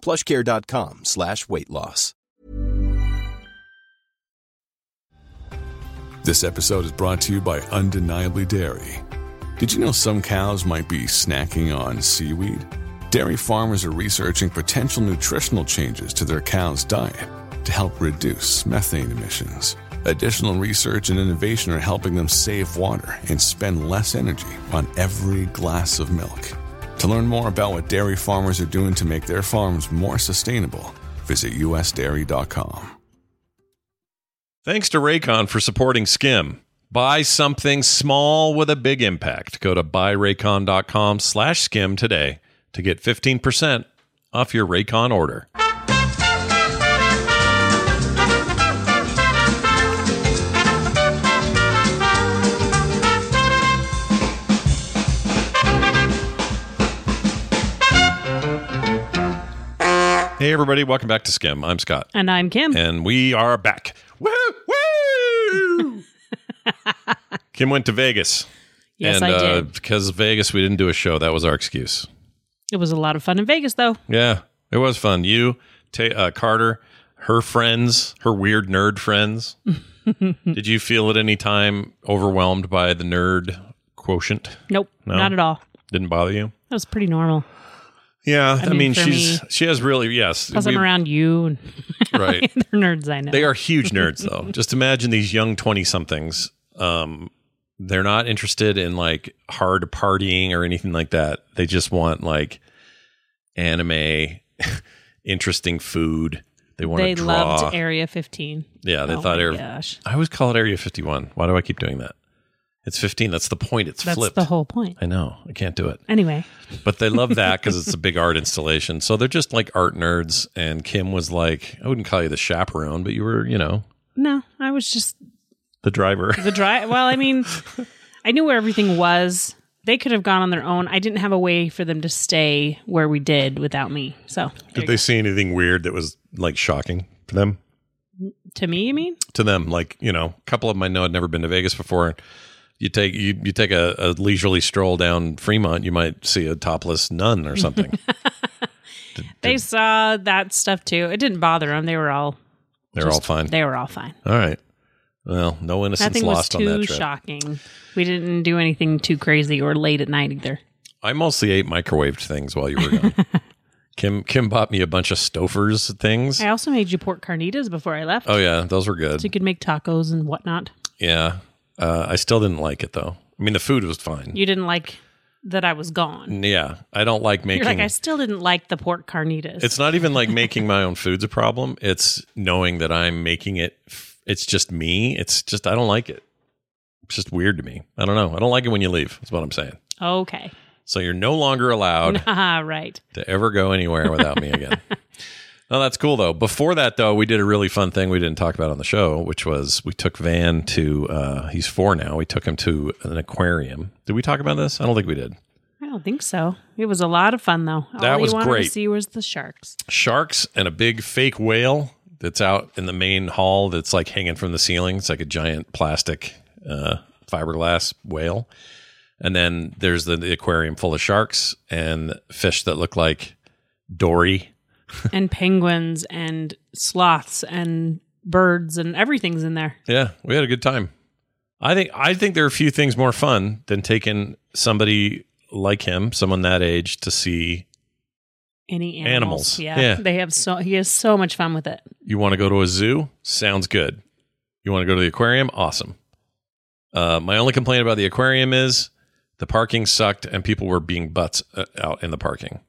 plushcare.com slash weight loss. This episode is brought to you by Undeniably Dairy. Did you know some cows might be snacking on seaweed? Dairy farmers are researching potential nutritional changes to their cows' diet to help reduce methane emissions. Additional research and innovation are helping them save water and spend less energy on every glass of milk. To learn more about what dairy farmers are doing to make their farms more sustainable, visit usdairy.com. Thanks to Raycon for supporting Skim. Buy something small with a big impact. Go to buyraycon.com slash skim today to get 15% off your Raycon order. Hey, everybody, welcome back to Skim. I'm Scott. And I'm Kim. And we are back. Woo! Woo! Kim went to Vegas. Yes, and, I Uh, did. because Vegas, we didn't do a show. That was our excuse. It was a lot of fun in Vegas, though. Yeah, it was fun. You, Ta uh, Carter, her friends, her weird nerd friends. Did you feel at any time overwhelmed by the nerd quotient? Nope, No? not at all. Didn't bother you? That was pretty normal. Yeah, I, mean, mean, she's me- she has really yes. We- I'm around you, right. they're nerds. I know. They are huge nerds, though. Just imagine these young twenty somethings. Um, they're not interested in like hard partying or anything like that. They just want like anime, interesting food. They want They to draw. loved Area 15. yeah, they oh thought my Area. gosh, I always call it Area Fifty One. Why do I keep doing that? It's fifteen. That's the point. It's flipped. that's flipped. the whole point. I know. I can't do it. Anyway, But they love that because it's a big art installation. So they're just like art nerds. And Kim was like, I wouldn't call you the chaperone, but you were, you know, no, I was just the driver. the drive. well, I mean, I knew where everything was. They could have gone on their own. I didn't have a way for them to stay where we did without me. So, Did they see anything weird that was like shocking to them? to me, you mean? To them, like you know, a couple of them I know had never been to Vegas before. You take you, you take a, a leisurely stroll down Fremont, you might see a topless nun or something. They saw that stuff too. It didn't bother them. They were all They're just- all fine. They were all fine. all right. Well, no innocence Nothing was lost on that too trip. shocking. We didn't do anything too crazy or late at night either. I mostly ate microwaved things while you were gone. Kim Kim bought me a bunch of Stouffer's things. I also made you pork carnitas before I left, Oh yeah, those were good. so you could make tacos and whatnot. Yeah, uh, I still didn't like it though. I mean, the food was fine. You didn't like that I was gone. yeah, I don't like making. You're like, I still didn't like the pork carnitas. it's not even like making my own food's a problem. It's knowing that I'm making it. It's just me. It's just I don't like it. It's just weird to me. I don't know. I don't like it when you leave. That's what I'm saying. okay. So you're no longer allowed Ah, right. to ever go anywhere without me again. No, that's cool though. Before that though, we did a really fun thing we didn't talk about on the show, which was we took Van to uh he's four now. We took him to an aquarium. Did we talk about this? I don't think we did. I don't think so. It was a lot of fun though. That All was you wanted great. to see was the sharks. Sharks and a big fake whale that's out in the main hall that's like hanging from the ceiling. It's like a giant plastic uh fiberglass whale. And then there's the, the aquarium full of sharks and fish that look like Dory. and penguins and sloths and birds and everything's in there. Yeah, we had a good time. I think I think there are a few things more fun than taking somebody like him, someone that age, to see Any animals? Animals, Yeah. yeah. They have so he has so much fun with it. You want to go to a zoo? Sounds good. You want to go to the aquarium? Awesome. Uh, my only complaint about the aquarium is the parking sucked and people were being butts uh, out in the parking.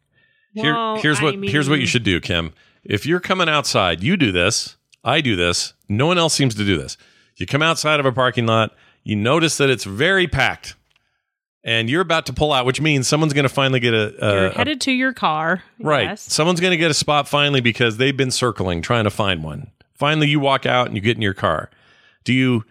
Here, Well, here's what I here's what you should do, Kim. If you're coming outside, you do this. I do this. No one else seems to do this. You come outside of a parking lot, you notice that it's very packed, and you're about to pull out, which means someone's going to finally get a, a, You're a headed to your car. Right. Yes. Someone's going to get a spot finally because they've been circling trying to find one. Finally, you walk out and you get in your car. Do you?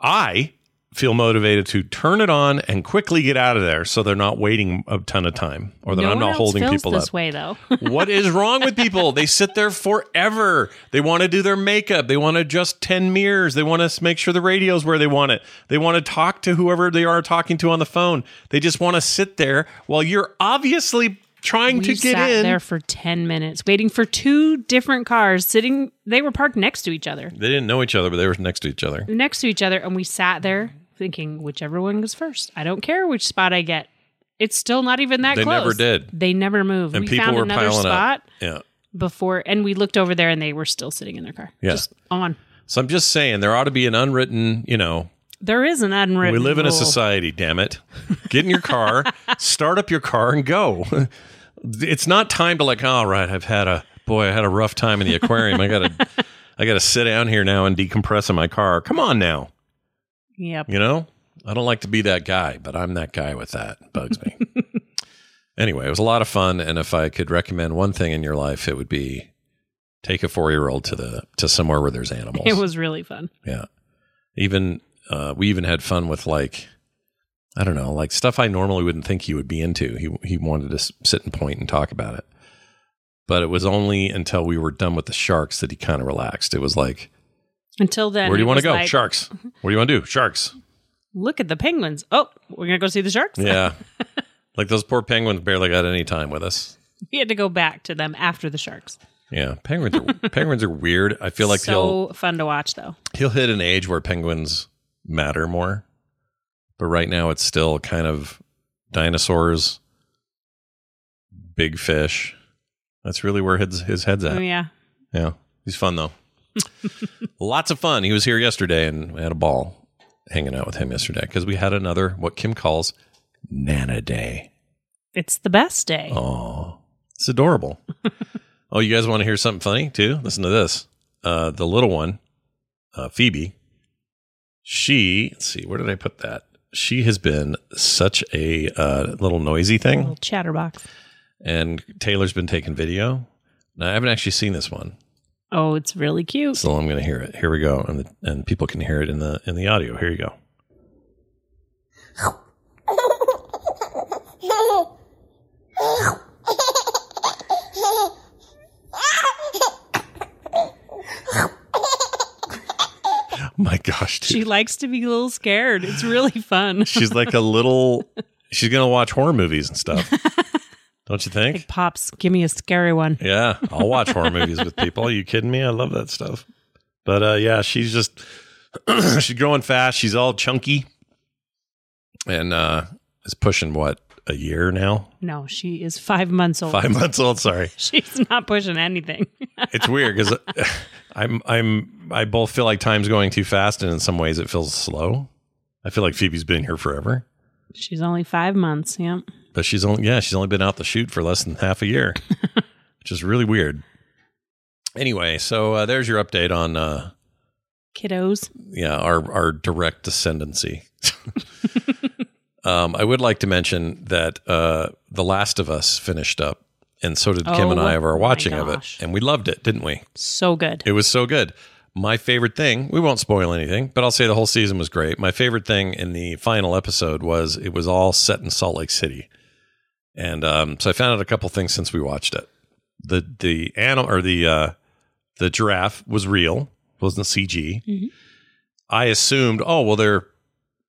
I feel motivated to turn it on and quickly get out of there so they're not waiting a ton of time or that no I'm not holding people this up. way though. what is wrong with people? They sit there forever. They want to do their makeup. They want to adjust 10 mirrors. They want to make sure the radio's where they want it. They want to talk to whoever they are talking to on the phone. They just want to sit there while you're obviously trying we to get sat in. there for 10 minutes waiting for two different cars sitting they were parked next to each other. They didn't know each other, but they were next to each other. Next to each other and we sat there thinking whichever one goes first. I don't care which spot I get. It's still not even that They close. They never did. They never moved. And we people found were another piling spot up. Yeah. before and we looked over there and they were still sitting in their car. Yeah. Just on. So I'm just saying there ought to be an unwritten, you know, There is an unwritten we live in a society, damn it. Get in your car, start up your car and go. It's not time to like, all right, I've had a boy, I had a rough time in the aquarium. I gotta I gotta sit down here now and decompress in my car. Come on now. Yep. You know? I don't like to be that guy, but I'm that guy with that. It bugs me. anyway, it was a lot of fun, and if I could recommend one thing in your life, it would be take a four year old to the to somewhere where there's animals. It was really fun. Yeah. Even uh, we even had fun with like I don't know, like stuff I normally wouldn't think he would be into. He he wanted to sit and point and talk about it. But it was only until we were done with the sharks that he kind of relaxed. It was like, Until then, where do you want to go? like, sharks. What do you want to do? Sharks. Look at the penguins. Oh, we're gonna go see the sharks. Yeah. like those poor penguins barely got any time with us. we had to go back to them after the sharks. Yeah, penguins are penguins are weird. I feel like he'll so fun to watch though. he'll hit an age where penguins matter more. But right now it's still kind of dinosaurs, big fish. That's really where his his head's at. Oh yeah. Yeah. He's fun though. Lots of fun. He was here yesterday and we had a ball hanging out with him yesterday because we had another what Kim calls Nana Day. It's the best day. Oh, it's adorable. oh, you guys want to hear something funny too? Listen to this. Uh, the little one, uh, Phoebe, she, let's see, where did I put that? She has been such a uh, little noisy thing. Little chatterbox. And Taylor's been taking video. Now, I haven't actually seen this one, Oh, it's really cute. so I'm going to hear it. Here we go, and the, and people can hear it in the in the audio. Here you go. My gosh, dude. She likes to be a little scared. It's really fun. she's like a little. She's gonna watch horror movies and stuff. Don't you think? Like, Pops, give me a scary one. Yeah, I'll watch horror movies with people. Are you kidding me? I love that stuff. But uh, yeah, she's just she's growing fast. She's all chunky, and uh, is pushing what a year now. No, she is five months old. Five months old. Sorry, She's not pushing anything. it's weird because I'm I'm I both feel like time's going too fast, and in some ways it feels slow. I feel like Phoebe's been here forever, She's only five months. Yep. But she's only yeah she's only been out the shoot for less than half a year, which is really weird. Anyway, so uh, there's your update on uh, Kiddos. yeah our our direct descendancy. um, I would like to mention that uh, The Last of Us finished up, and so did Kim and Oh, I of our watching of it, and we loved it, didn't we? So good. It was so good. My favorite thing, we won't spoil anything, but I'll say the whole season was great. My favorite thing in the final episode was it was all set in Salt Lake City. And um, so I found out a couple things since we watched it. The the animal or the uh, the giraffe was real, wasn't CG. I assumed, oh well, they're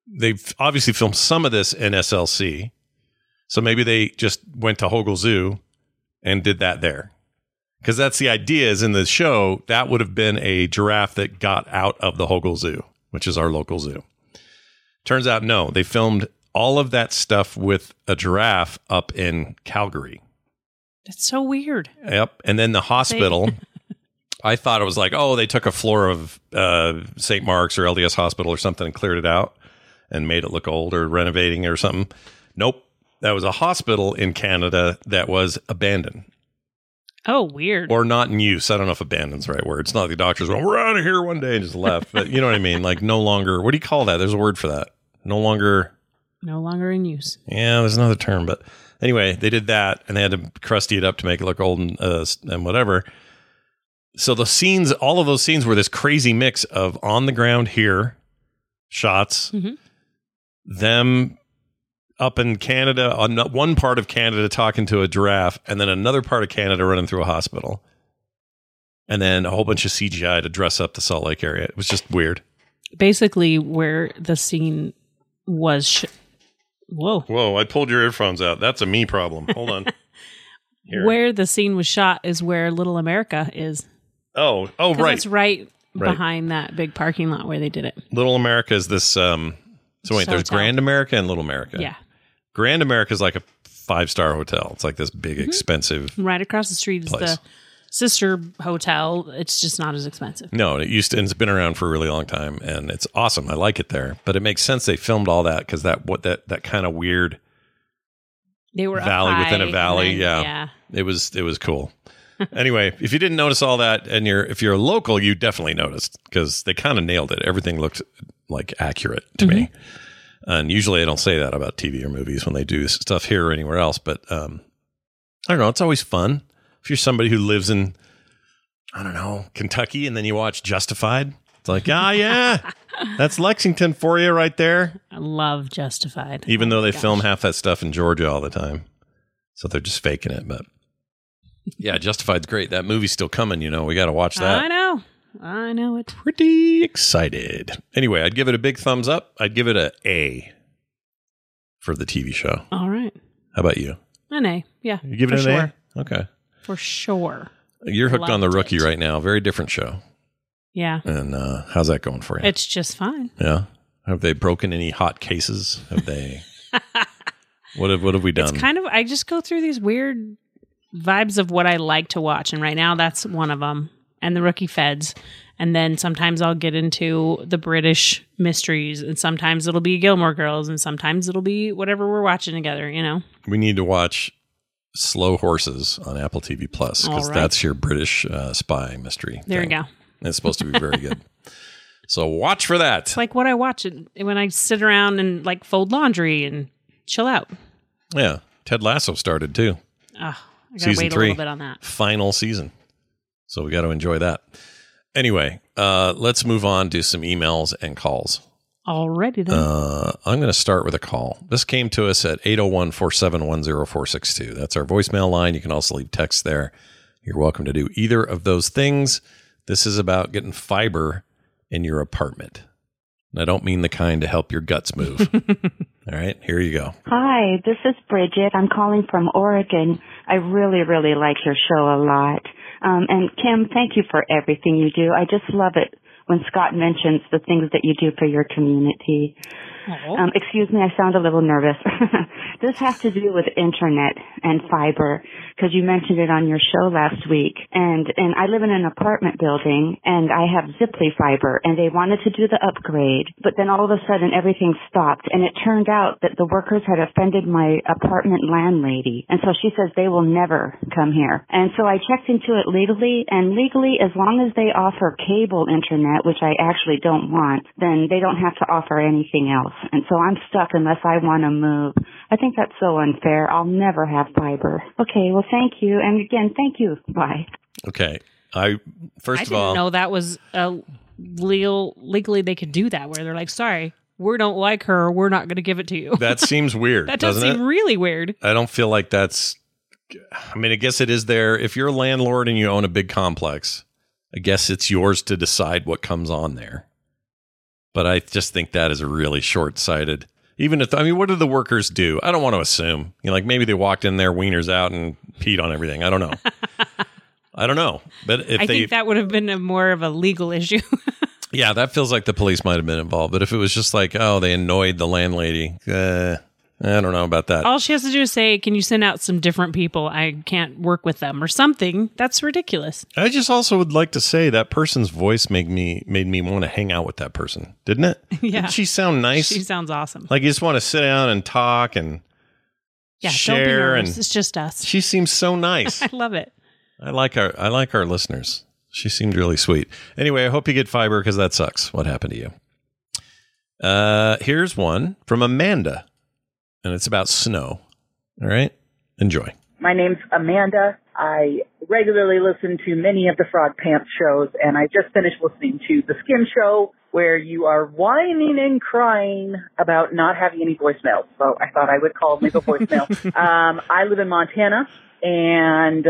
they've obviously filmed some of this in SLC, so maybe they just went to Hogle Zoo and did that there because that's the idea is in the show that would have been a giraffe that got out of the Hogle Zoo, which is our local zoo. Turns out, no, they filmed all of that stuff with a giraffe up in Calgary. That's so weird. Yep. And then the hospital, I thought it was like, oh, they took a floor of uh, St. Mark's or LDS Hospital or something and cleared it out and made it look old or renovating or something. Nope. That was a hospital in Canada that was abandoned Oh, weird. or not in use. I don't know if abandoned's the right word. It's not like the doctors went, we're out of here one day and just left. But you know what I mean? Like no longer, what do you call that? There's a word for that. No longer, no longer in use. yeah, there's another term. But anyway, they did that and they had to crusty it up to make it look old and, uh, and whatever. So the scenes, all of those scenes were this crazy mix of on the ground here shots, Mhm. them up in Canada, on one part of Canada talking to a giraffe, and then another part of Canada running through a hospital. And then a whole bunch of CGI to dress up the Salt Lake area. It was just weird. Basically, where the scene was. Sh- Whoa. Whoa, I pulled your earphones out. That's a me problem. Hold on. Here. Where the scene was shot is where Little America is. Oh, oh, right. It's right, Right. behind that big parking lot where they did it. Little America is this. Um, so wait, there's Hotel. Grand America and Little America. Yeah. Grand America is like a five star hotel. It's like this big, Mm-hmm. expensive. Right across the street is the sister hotel. It's just not as expensive. No, it used to. And it's been around for a really long time, and it's awesome. I like it there, but it makes sense they filmed all that because that what that that kind of weird. They were Valley within a valley, and yeah. yeah. It was it was cool. anyway, if you didn't notice all that, and you're if you're a local, you definitely noticed because they kind of nailed it. Everything looked like accurate to me. And usually, I don't say that about TV or movies when they do stuff here or anywhere else. But um, I don't know. It's always fun if you're somebody who lives in I don't know Kentucky, and then you watch Justified. It's like, ah, yeah, that's Lexington for you right there. I love Justified. Even Oh though they gosh. film half that stuff in Georgia all the time, so they're just faking it. But yeah, Justified's great. That movie's still coming. You know, we got to watch that. I know. I know it. Pretty excited. Anyway, I'd give it a big thumbs up. I'd give it a A for the TV show. All right. How about you? An A. Yeah. You give it an sure. A? Okay. For sure. You're hooked on the rookie it. right now. Very different show. Yeah. And uh, how's that going for you? It's just fine. yeah. Have they broken any hot cases? Have they? what have What have we done? It's kind of, I just go through these weird vibes of what I like to watch. And right now, that's one of them. And the rookie feds. And then sometimes I'll get into the British mysteries. And sometimes it'll be Gilmore Girls. And sometimes it'll be whatever we're watching together, you know? we need to watch Slow Horses on Apple TV Plus because right. that's your British uh, spy mystery. There thing. you go. It's supposed to be very good. So watch for that. It's like what I watch when I sit around and like fold laundry and chill out. Yeah. Ted Lasso started too. Oh, I gotta Season wait three. a little bit on that. Final season. So we got to enjoy that. Anyway, uh, let's move on to some emails and calls. Already then. Uh, I'm going to start with a call. This came to us at 801 471 0462. That's our voicemail line. You can also leave text there. You're welcome to do either of those things. This is about getting fiber in your apartment. And I don't mean the kind to help your guts move. All right, here you go. Hi, this is Bridget. I'm calling from Oregon. I really, really like your show a lot. Um, and Kim, thank you for everything you do. I just love it when Scott mentions the things that you do for your community. Oh. Um, excuse me, I sound a little nervous. this has to do with internet and fiber because you mentioned it on your show last week. And and I live in an apartment building and I have Ziply fiber and they wanted to do the upgrade, but then all of a sudden everything stopped and it turned out that the workers had offended my apartment landlady. And so she says they will never come here. And so I checked into it legally and legally as long as they offer cable internet, which I actually don't want, then they don't have to offer anything else. And so I'm stuck unless I want to move. I think that's so unfair. I'll never have fiber. Okay, well thank you. And again, thank you. Bye. Okay. I first I of didn't all, know that was uh, legal. Legally, they could do that where they're like, "Sorry, we don't like her. We're not going to give it to you." that seems weird, that does doesn't seem it? really weird. I don't feel like that's. I mean, I guess it is there. If you're a landlord and you own a big complex, I guess it's yours to decide what comes on there. But I just think that is really short sighted. Even if, I mean, what do the workers do? I don't want to assume. You know, like maybe they walked in there, wieners out, and peed on everything. I don't know. I don't know. But if I they, think that would have been a more of a legal issue. yeah, that feels like the police might have been involved. But if it was just like, oh, they annoyed the landlady, uh, I don't know about that. All she has to do is say, "Can you send out some different people? I can't work with them," or something. That's ridiculous. I just also would like to say that person's voice made me made me want to hang out with that person, didn't it? Yeah. Didn't she sound nice? She sounds awesome. like you just want to sit down and talk and yeah, share and It's just us. she seems so nice. I love it. I like our I like our listeners. She seemed really sweet. Anyway, I hope you get fiber because that sucks. What happened to you? Uh, here's one from Amanda, and it's about snow. All right, enjoy. My name's Amanda. I regularly listen to many of the Frog Pants shows, and I just finished listening to the Skim Show, where you are whining and crying about not having any voicemails. So I thought I would call and leave a voicemail. um, I live in Montana, and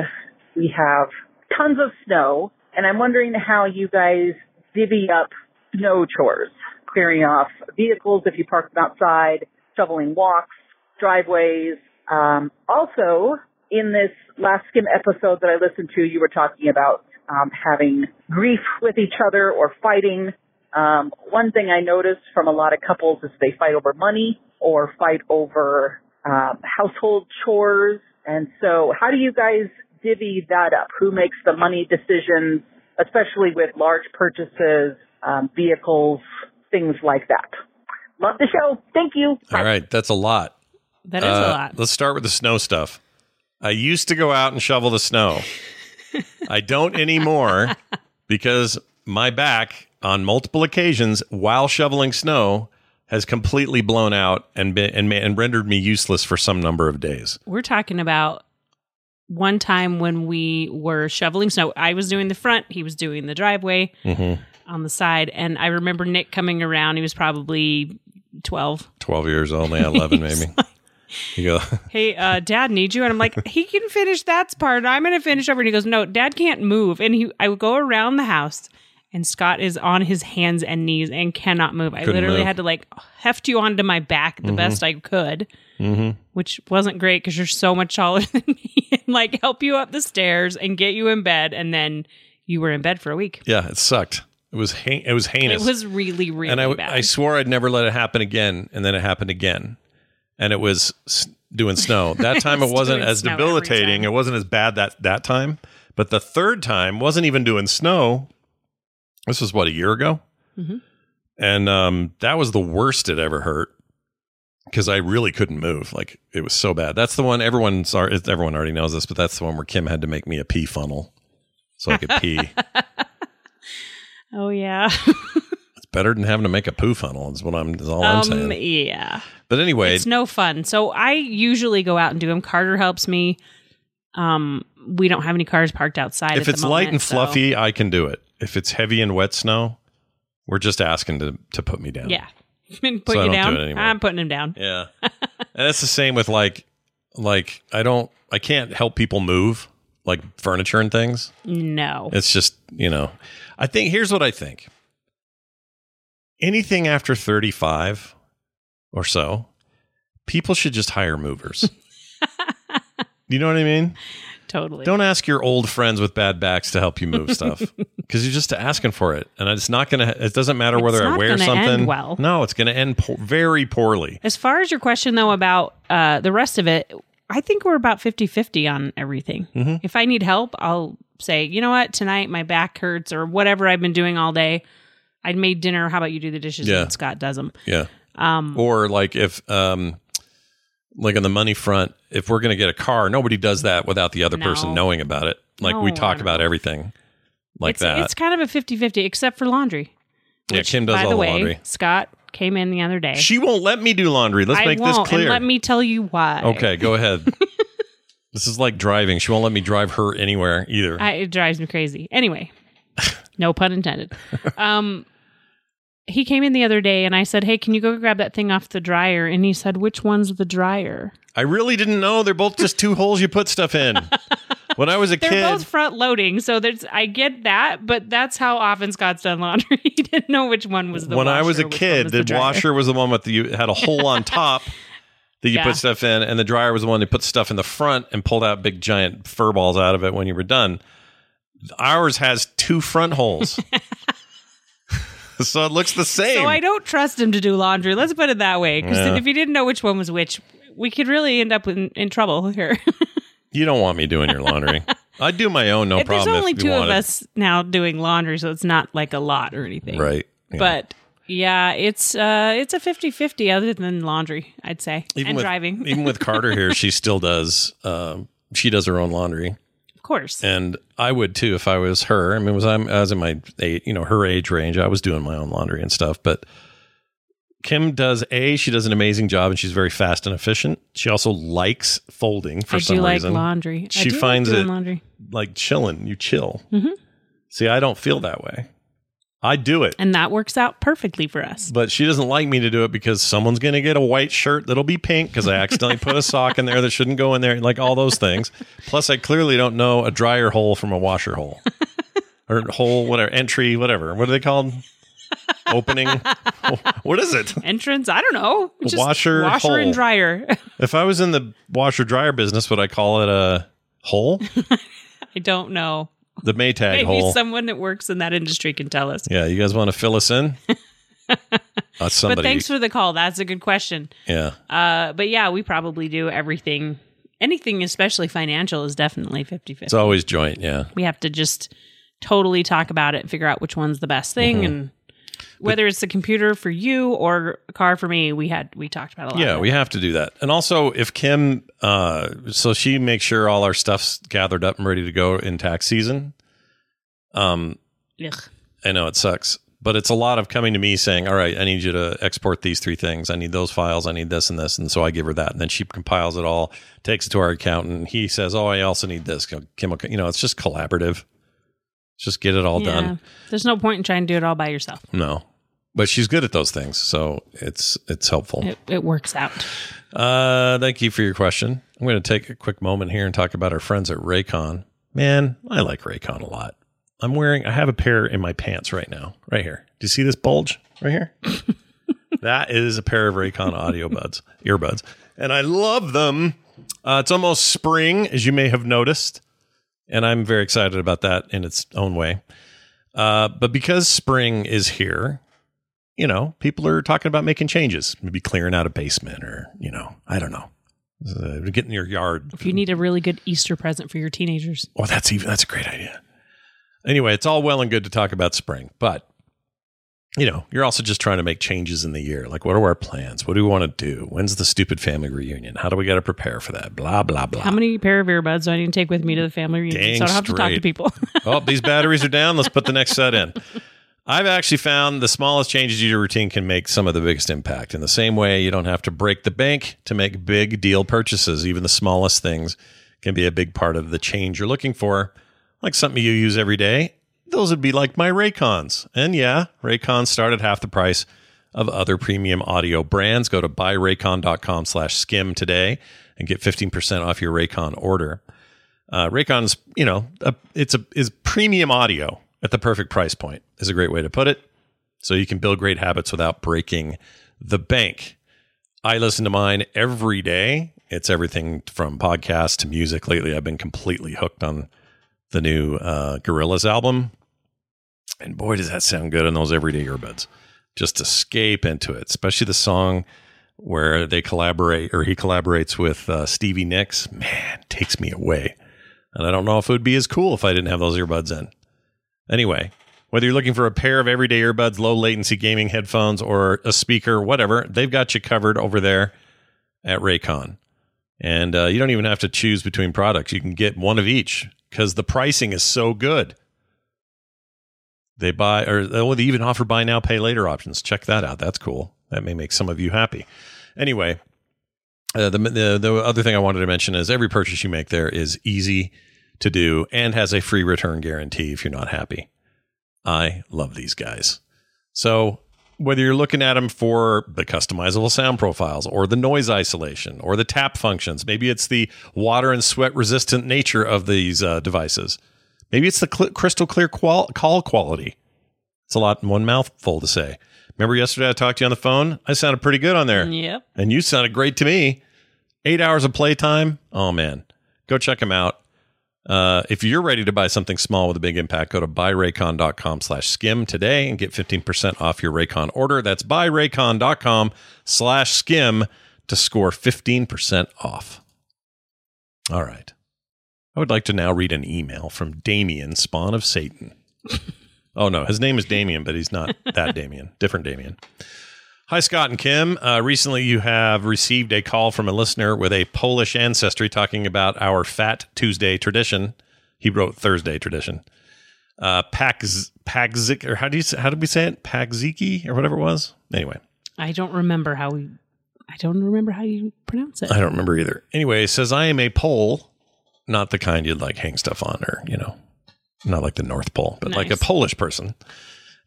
we have tons of snow, and I'm wondering how you guys divvy up snow chores, clearing off vehicles if you park them outside, shoveling walks, driveways. Um, also, in this last skim episode that I listened to, you were talking about um, having grief with each other or fighting. Um, one thing I noticed from a lot of couples is they fight over money or fight over um, household chores. And so, how do you guys divvy that up? Who makes the money decisions, especially with large purchases, um, vehicles, things like that? Love the show. Thank you. All right, that's a lot. That is Uh, a lot. Let's start with the snow stuff. I used to go out and shovel the snow. I don't anymore because my back on multiple occasions while shoveling snow has completely blown out and been and, and rendered me useless for some number of days. We're talking about one time when we were shoveling snow. I was doing the front, he was doing the driveway Mhm. on the side. And I remember Nick coming around. He was probably 12. 12 years old, yeah, 11 maybe. You go, Hey, uh, dad needs you. And I'm like, he can finish that part. I'm going to finish over. And he goes, no, dad can't move. And he, I would go around the house and Scott is on his hands and knees and cannot move. I Couldn't literally move. had to like heft you onto my back the best I could, Mhm. which wasn't great because you're so much taller than me and like help you up the stairs and get you in bed. And then you were in bed for a week. yeah, it sucked. It was ha- it was heinous. It was really, really and I, bad. I swore I'd never let it happen again, and then it happened again, and it was doing snow. That time it wasn't as debilitating. It wasn't as bad that that time, but the third time wasn't even doing snow. This was what a year ago, Mhm. and um, that was the worst it ever hurt because I really couldn't move. Like it was so bad. That's the one everyone sorry everyone already knows this, but that's the one where Kim had to make me a pee funnel so I could pee. oh, yeah. Better than having to make a poo funnel. Is what I'm. Is all I'm um, saying. yeah. But anyway, It's no fun. So I usually go out and do them. Carter helps me. Um, we don't have any cars parked outside. if it's the light and so- fluffy, I can do it. If it's heavy and wet snow, we're just asking to to put me down. yeah. Put So you do down. it anymore. I'm putting him down. yeah. and it's the same with like like I don't I can't help people move like furniture and things. No. It's just you know, I think here's what I think. Anything after thirty five or so, people should just hire movers. you know what I mean? Totally. Don't ask your old friends with bad backs to help you move stuff because you're just asking for it, and it's not gonna. It doesn't matter whether I wear something. end well. No, it's gonna end po- very poorly. As far as your question, though, about uh, the rest of it, I think we're about 50 50 on everything. Mm-hmm. If I need help, I'll say, you know what, tonight my back hurts or whatever I've been doing all day. I made dinner. How about you do the dishes Yeah. and Scott does them? Yeah. Um, Or like if, um, like on the money front, if we're gonna get a car, nobody does that without the other person knowing about it. Like we No, talk about everything like it's, that. It's kind of a 50 50, except for laundry. yeah, which, Kim does by all the the way, laundry. Scott came in the other day. She won't let me do laundry. Let's I make this clear. Let me tell you why. okay, go ahead. this is like driving. She won't let me drive her anywhere either. I, it drives me crazy. Anyway, no pun intended. Um, he came in the other day and I said, Hey, can you go grab that thing off the dryer? And he said, Which one's the dryer? I really didn't know. They're both just two holes you put stuff in. When I was a kid They're kid, both front loading. So there's, I get that, but that's how often Scott's done laundry. he didn't know which one was the when I was a kid, was the, dryer. washer was the one with the you had a hole on top that you Yeah. put stuff in, and the dryer was the one that put stuff in the front and pulled out big giant fur balls out of it when you were done. Ours has two front holes. so it looks the same. So I don't trust him to do laundry. Let's put it that way. Because Yeah. if he didn't know which one was which, we could really end up in, in trouble here. You don't want me doing your laundry. I do my own, no If There's problem. only if you two of us now doing laundry, so it's not like a lot or anything. right? Yeah. But yeah, it's uh it's a 50-50 other than laundry, I'd say. and with, driving. even with Carter here, she still does. Um, she does her own laundry, course. and I would too if I was her. I mean, was I'm I was in my eight, you know, her age range. I was doing my own laundry and stuff, but. Kim does a. She does an amazing job, and she's very fast and efficient. She also likes folding for I some do like reason. laundry. She like finds doing it- laundry. like chilling. You chill. Mhm. See, I don't feel that way. I do it. And that works out perfectly for us. but she doesn't like me to do it because someone's going to get a white shirt that'll be pink because I accidentally put a sock in there that shouldn't go in there, like all those things. Plus, I clearly don't know a dryer hole from a washer hole or hole, whatever, entry, whatever. What are they called? Opening? what is it? Entrance, I don't know. Just Washer washer hole. and dryer. If I was in the washer dryer business, would I call it a hole? I don't know. The Maytag hole. Maybe hole. someone that works in that industry can tell us. yeah, you guys want to fill us in? Uh, somebody. But thanks for the call. That's a good question. yeah. Uh, but yeah, we probably do everything. Anything, especially financial, is definitely 50 50. It's always joint. Yeah. we have to just totally talk about it and figure out which one's the best thing Mm-hmm. and whether it's the computer for you or a car for me we had we talked about a lot Yeah, we have to do that. And also, if Kim, uh, so she makes sure all our stuff's gathered up and ready to go in tax season. Um, Ugh. I know it sucks, but it's a lot of coming to me saying, "All right, I need you to export these three things. I need those files. I need this and this." And so I give her that, and then she compiles it all, takes it to our accountant. He says, "Oh, I also need this." Kim, you know, it's just collaborative. Just get it all Yeah. done. there's no point in trying to do it all by yourself No, but she's good at those things, so it's it's helpful. it, it works out Uh, thank you for your question. I'm going to take a quick moment here and talk about our friends at Raycon. Man, I like Raycon a lot. I'm wearing, I have a pair in my pants right now, right here. Do you see this bulge right here? that is a pair of Raycon audio buds, earbuds, and I love them. Uh, it's almost spring, as you may have noticed, and I'm very excited about that in its own way. Uh, but because spring is here, you know, people are talking about making changes, maybe clearing out a basement or, you know, I don't know, uh, getting your yard. if you need a really good easter present for your teenagers Oh, that's even, that's a great idea. Anyway, it's all well and good to talk about spring, but you know, you're also just trying to make changes in the year. Like, what are our plans? What do we want to do? When's the stupid family reunion? How do we got to prepare for that? Blah, blah, blah. how many pair of earbuds do i need to take with me to the family reunion Dang so i don't have to talk to straight. people oh, these batteries are down. Let's put the next set in. I've actually found the smallest changes to your routine can make some of the biggest impact. In the same way, you don't have to break the bank to make big deal purchases. Even the smallest things can be a big part of the change you're looking for, like something you use every day. Those would be like my Raycons. And yeah, Raycons start at half the price of other premium audio brands. Go to buyraycon.com slash skim today and get 15% off your Raycon order. Uh, Raycon's, you know, a, it's a is premium audio at the perfect price point is a great way to put it. So you can build great habits without breaking the bank. I listen to mine every day. It's everything from podcasts to music. Lately, I've been completely hooked on the new uh, Gorillaz album, and boy, does that sound good in those everyday earbuds. Just escape into it, especially the song where they collaborate or he collaborates with uh, Stevie Nicks. Man, takes me away. And I don't know if it would be as cool if I didn't have those earbuds in. Anyway, whether you're looking for a pair of everyday earbuds, low latency gaming headphones, or a speaker, whatever, they've got you covered over there at Raycon. And uh, you don't even have to choose between products. You can get one of each because the pricing is so good. They buy, or oh, they even offer buy now, pay later options. Check that out. That's cool. That may make some of you happy. Anyway, uh, the, the the other thing I wanted to mention is every purchase you make there is easy to do and has a free return guarantee if you're not happy. I love these guys. So whether you're looking at them for the customizable sound profiles or the noise isolation or the tap functions, maybe it's the water and sweat resistant nature of these uh, devices. Maybe it's the cl- crystal clear qual- call quality. It's a lot in one mouthful to say. Remember yesterday I talked to you on the phone? I sounded pretty good on there. yep And you sounded great to me. Eight hours of playtime. Oh, man. Go check them out. Uh, if you're ready to buy something small with a big impact, go to buyraycon.com slash skim today and get 15% off your Raycon order. That's buyraycon.com slash skim to score 15% off. All right. I would like to now read an email from Damien, spawn of Satan. oh, no, his name is Damien, but he's not that Damien, different Damien. Hi, Scott and Kim. Uh, recently, you have received a call from a listener with a Polish ancestry talking about our Fat Tuesday tradition. He wrote Thursday tradition. Uh, Pagz, Pagzik, or how do you say, how did we say it? Pagziki or whatever it was. Anyway, I don't remember how we. I don't remember how you pronounce it. I don't remember either. Anyway, it says I am a Pole, not the kind you'd like hang stuff on, or you know, not like the North Pole, but like a Polish person,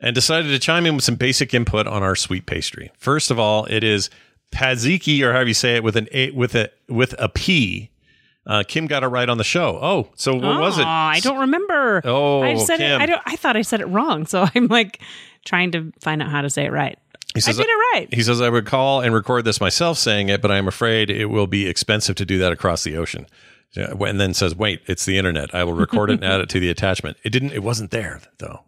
and decided to chime in with some basic input on our sweet pastry. First of all, it is Paziki, or however you say it, with an a with a with a P. Uh, Kim got it right on the show. Oh, so what was it? I don't remember. Oh, I said Kim. it. I don't. I thought I said it wrong. So I'm like trying to find out how to say it right. He I did it right. He says, I would call and record this myself saying it, but I am afraid it will be expensive to do that across the ocean. Yeah, And then says, wait, it's the internet. I will record it and add it to the attachment. It didn't, it wasn't there though.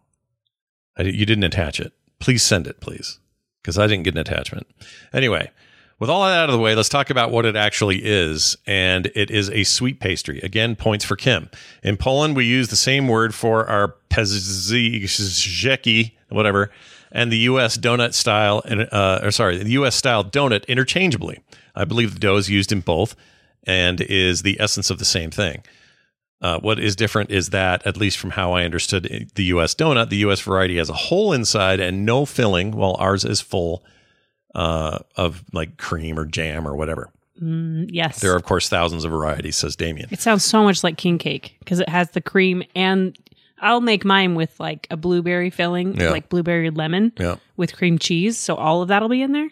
I, you didn't attach it. Please send it, please. Because I didn't get an attachment. Anyway, with all that out of the way, let's talk about what it actually is. And it is a sweet pastry. Again, points for Kim. In Poland, we use the same word for our pezdziki, whatever, and the U.S. donut style, uh, or sorry, the U.S. style donut interchangeably. I believe the dough is used in both and is the essence of the same thing. Uh, what is different is that, at least from how I understood the U.S. donut, the U.S. variety has a hole inside and no filling, while ours is full uh, of like cream or jam or whatever. Mm, yes. There are, of course, thousands of varieties, says Damien. It sounds so much like king cake because it has the cream and I'll make mine with like a blueberry filling, Yeah. like blueberry lemon Yeah. with cream cheese. So all of that'll be in there.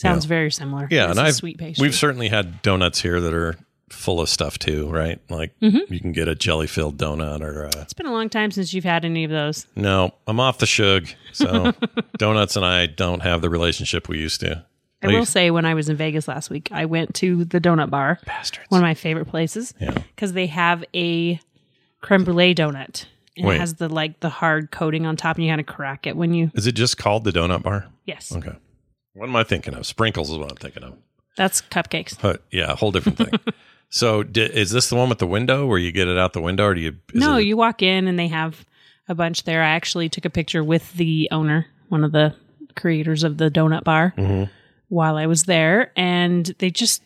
Sounds Yeah. very similar. Yeah, It's and a I've sweet pastry. we've certainly had donuts here that are full of stuff too, right? Like Mm-hmm. you can get a jelly filled donut or uh, it's been a long time since you've had any of those. no. I'm off the shug, so donuts and I don't have the relationship we used to. I will say, when I was in Vegas last week, I went to the donut bar, bastards. one of my favorite places, Yeah. because they have a creme brulee donut. And Wait. it has the like the hard coating on top, and you kind of crack it when you. Is it just called the donut bar? Yes, Okay. What am I thinking of? Sprinkles is what I'm thinking of. that's cupcakes. But yeah, a whole different thing. so di- is this the one with the window where you get it out the window, or do you? no, it- you walk in and they have a bunch there. I actually took a picture with the owner, one of the creators of the donut bar, Mm-hmm. while I was there, and they just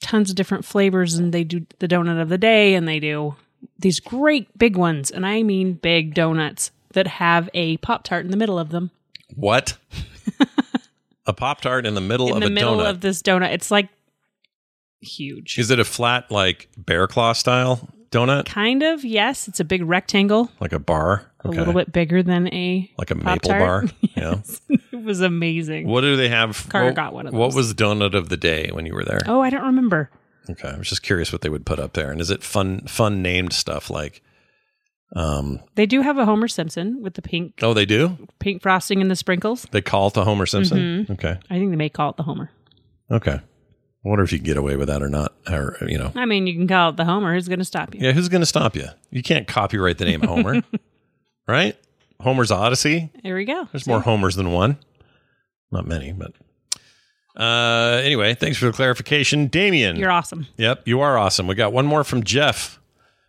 tons of different flavors, and they do the donut of the day, and they do these great big ones, and I mean big donuts that have a pop tart in the middle of them. what? a pop tart in the middle in of the a middle donut. of this donut, it's like huge. is it a flat like bear claw style donut, kind of yes, it's a big rectangle, like a bar? a little bit bigger than a like a maple Pop-Tart. bar. Yeah. it was amazing. What do they have? Carter what, got one of those. What was the donut of the day when you were there? Oh, I don't remember. Okay, I was just curious what they would put up there. And is it fun, fun named stuff like? Um. They do have a Homer Simpson with the pink Oh, they do. pink frosting and the sprinkles. They call it the Homer Simpson. Mm-hmm. Okay. I think they may call it the Homer. Okay. I wonder if you can get away with that or not. Or you know, I mean, you can call it the Homer. Who's going to stop you? yeah. Who's going to stop you? You can't copyright the name Homer, right? Homer's Odyssey. There we go. There's more Homers than one. Not many, but. Uh, anyway, thanks for the clarification, Damien. You're awesome. Yep, you are awesome. We got one more from Jeff,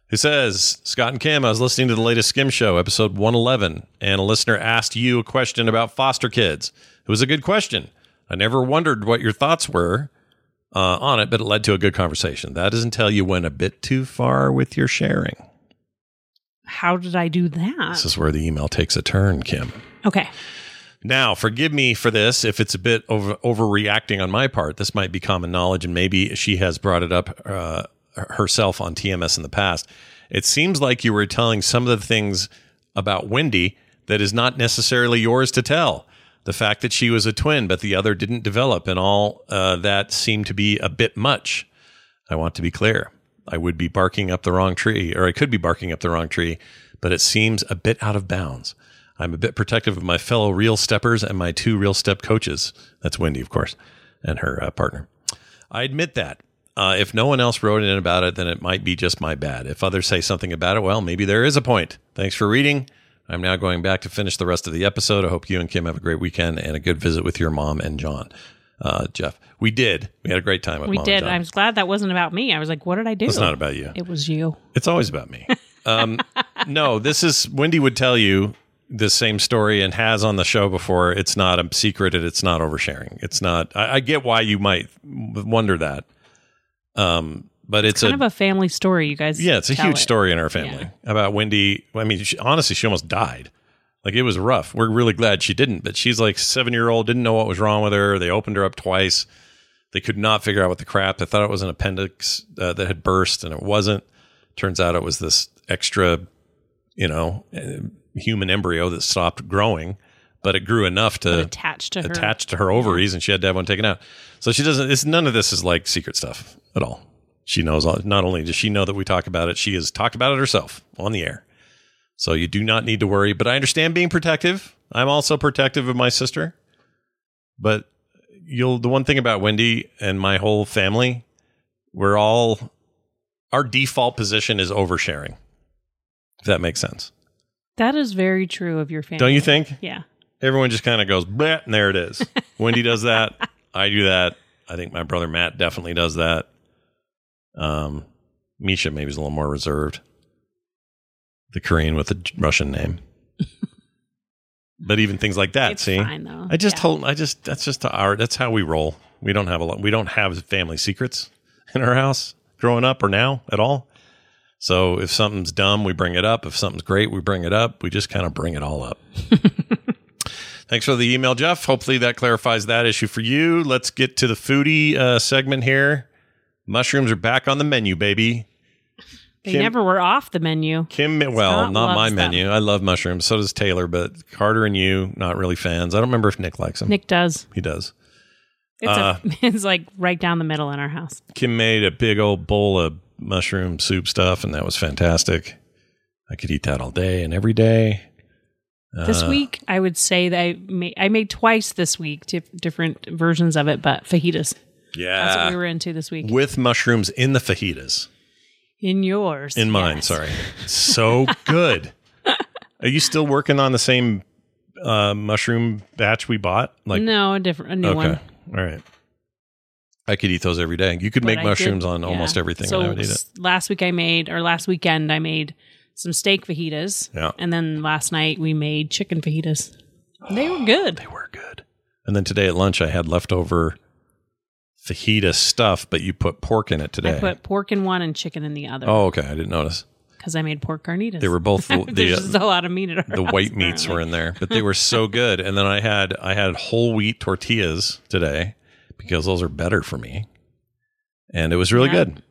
who says, Scott and Kim, I was listening to the latest Skim Show, episode 111, and a listener asked you a question about foster kids. It was a good question. I never wondered what your thoughts were uh, on it, but it led to a good conversation. That is until you went a bit too far with your sharing. How did I do that? This is where the email takes a turn, Kim. Okay. Now, forgive me for this if it's a bit over overreacting on my part. This might be common knowledge, and maybe she has brought it up uh, herself on TMS in the past. It seems like you were telling some of the things about Wendy that is not necessarily yours to tell. The fact that she was a twin, but the other didn't develop, and all uh, that seemed to be a bit much. I want to be clear. I would be barking up the wrong tree, or I could be barking up the wrong tree, but it seems a bit out of bounds. I'm a bit protective of my fellow real steppers and my two real step coaches. That's Wendy, of course, and her uh, partner. I admit that. Uh, if no one else wrote in about it, then it might be just my bad. If others say something about it, well, maybe there is a point. Thanks for reading. I'm now going back to finish the rest of the episode. I hope you and Kim have a great weekend and a good visit with your mom and John. uh, Jeff. We did. We had a great time with We Mom did. I was glad that wasn't about me. I was like, what did I do? It's not about you. It was you. It's always about me. Um, no, this is Wendy would tell you the same story and has on the show before. It's not a secret and it's not oversharing. It's not. I, I get why you might wonder that. Um, but it's, Kind a, of a family story, you guys. yeah, it's a huge it. story in our family about Wendy. I mean, she, honestly, she almost died. Like it was rough. We're really glad she didn't. But she's like seven year old, didn't know what was wrong with her. They opened her up twice. They could not figure out what the crap. They thought it was an appendix uh, that had burst, and it wasn't. Turns out it was this extra, you know, uh, human embryo that stopped growing, but it grew enough to attach to her. attached to her ovaries, and she had to have one taken out. So she doesn't. It's none of this is like secret stuff at all. She knows. All, not only does she know that we talk about it, she has talked about it herself on the air. So you do not need to worry. But I understand being protective. I'm also protective of my sister. But you'll the one thing about Wendy and my whole family, we're all our default position is oversharing. If that makes sense. That is very true of your family. Don't you think? Yeah. Everyone just kind of goes, and there it is. Wendy does that. I do that. I think my brother Matt definitely does that. Um, Misha maybe is a little more reserved. The Korean with the Russian name. but even things like that, It's see, fine, though. I just Yeah. told, I just that's just our that's how we roll. We don't have a lot. We don't have family secrets in our house growing up or now at all. So if something's dumb, we bring it up. If something's great, we bring it up. We just kind of bring it all up. Thanks for the email, Jeff. Hopefully that clarifies that issue for you. Let's get to the foodie uh, segment here. Mushrooms are back on the menu, baby. They Kim- never were off the menu. Kim, well, Scott not my menu. I love mushrooms. So does Taylor, but Carter and you, not really fans. I don't remember if Nick likes them. Nick does. He does. It's, Uh, a, it's like right down the middle in our house. Kim made a big old bowl of mushroom soup stuff, and that was fantastic. I could eat that all day and every day. This Uh, week, I would say that I made, I made twice this week, dif- different versions of it, but fajitas. Yeah. That's what we were into this week. with mushrooms in the fajitas. In yours. In mine, yes. sorry. So good. Are you still working on the same uh, mushroom batch we bought? Like no, a different, a new okay, one. all right. I could eat those every day. You could But make I mushrooms did- on yeah. almost everything, So and I would eat it. last week I made, or last weekend I made some steak fajitas. Yeah. And then last night we made chicken fajitas. They were good. They were good. And then today at lunch, I had leftover fajita stuff, but you put pork in it today. I put pork in one and chicken in the other. oh, okay. I didn't notice. because I made pork carnitas. They were both the, There's the, just a lot of meat in our the house, white meats were in there, but they were so good. And then I had I had whole wheat tortillas today because those are better for me, and it was really Yeah. good.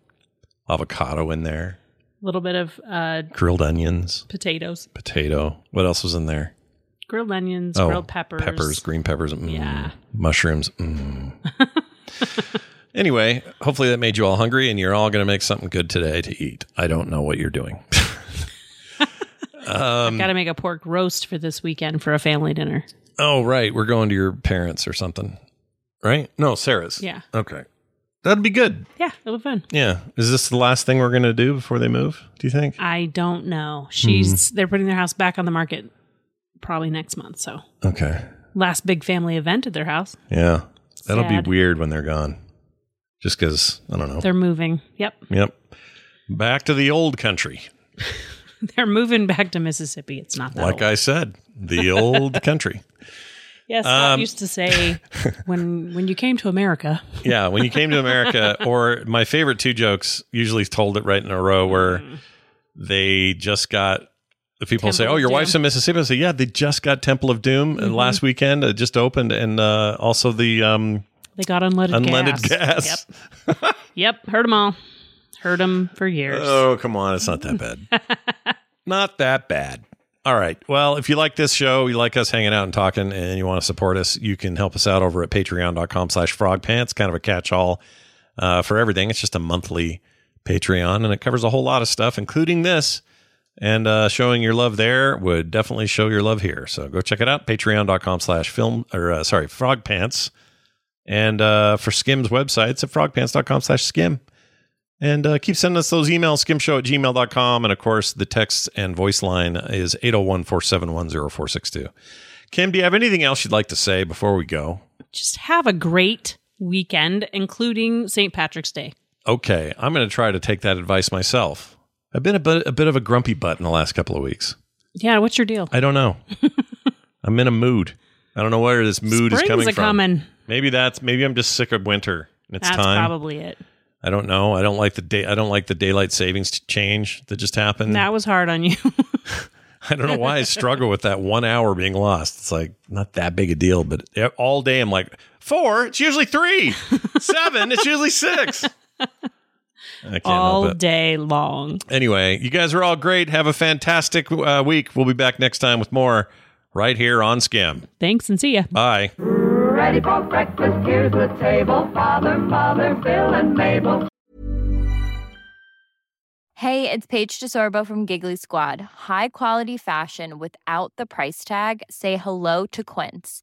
Avocado in there, A little bit of uh, grilled onions, potatoes, potato. What else was in there? grilled onions, Oh, grilled peppers. peppers, green peppers, mm, Yeah. mushrooms. Mm. anyway, hopefully that made you all hungry, and you're all going to make something good today to eat. I don't know what you're doing. um, Got to make a pork roast for this weekend for a family dinner. Oh, right. We're going to your parents or something, right? No, Sarah's. Yeah. Okay. That'd be good. Yeah, it'll be fun. Yeah. Is this the last thing we're going to do before they move? Do you think? I don't know. She's Hmm. they're putting their house back on the market probably next month. So Okay. last big family event at their house. Yeah. That'll Sad. be weird when they're gone. Just because, I don't know. They're moving. Yep, yep. Back to the old country. they're moving back to Mississippi. It's not that Like old. I said, the old country. Yes, I Um, used to say when when you came to America. Yeah, when you came to America, or my favorite two jokes, usually told it right in a row, where they just got the people Temple say, "Oh, your wife's in Mississippi." I say, "Yeah, they just got Temple of Doom uh, last weekend. It just opened, and uh, also the um, They got unleaded, unleaded gas. gas." Yep, yep. Heard them all. Heard them for years. Oh, come on, it's not that bad. not that bad. All right. Well, if you like this show, you like us hanging out and talking, and you want to support us, you can help us out over at patreon.com slash frogpants, kind of a catch-all uh, for everything. It's just a monthly Patreon, and it covers a whole lot of stuff, including this. And uh, showing your love there would definitely show your love here. So go check it out, patreon.com slash film, or uh, sorry, frogpants. And uh, for Skim's website, it's at frogpants.com slash skim. And uh, keep sending us those emails, skimshow at gmail.com. And of course, the text and voice line is 801 471 0462. Kim, do you have anything else you'd like to say before we go? just have a great weekend, including St. Patrick's Day. Okay, I'm going to try to take that advice myself. I've been a bit, a bit of a grumpy butt in the last couple of weeks. Yeah, what's your deal? I don't know. I'm in a mood. I don't know where this mood is coming from. coming. Maybe that's maybe I'm just sick of winter. and It's That's time. probably it. I don't know. I don't like the day. I don't like the daylight savings change that just happened. That was hard on you. I don't know why I struggle with that one hour being lost. It's like not that big a deal, but all day I'm like four. It's usually three. Seven. It's usually six. I can't all day long. Anyway, you guys are all great. Have a fantastic uh, week. We'll be back next time with more right here on Skim. Thanks and see ya. Bye. Ready for breakfast, here's the table. Father, Mother, Bill, and Mabel. Hey, it's Paige DeSorbo from Giggly Squad. High quality fashion without the price tag. Say hello to Quince.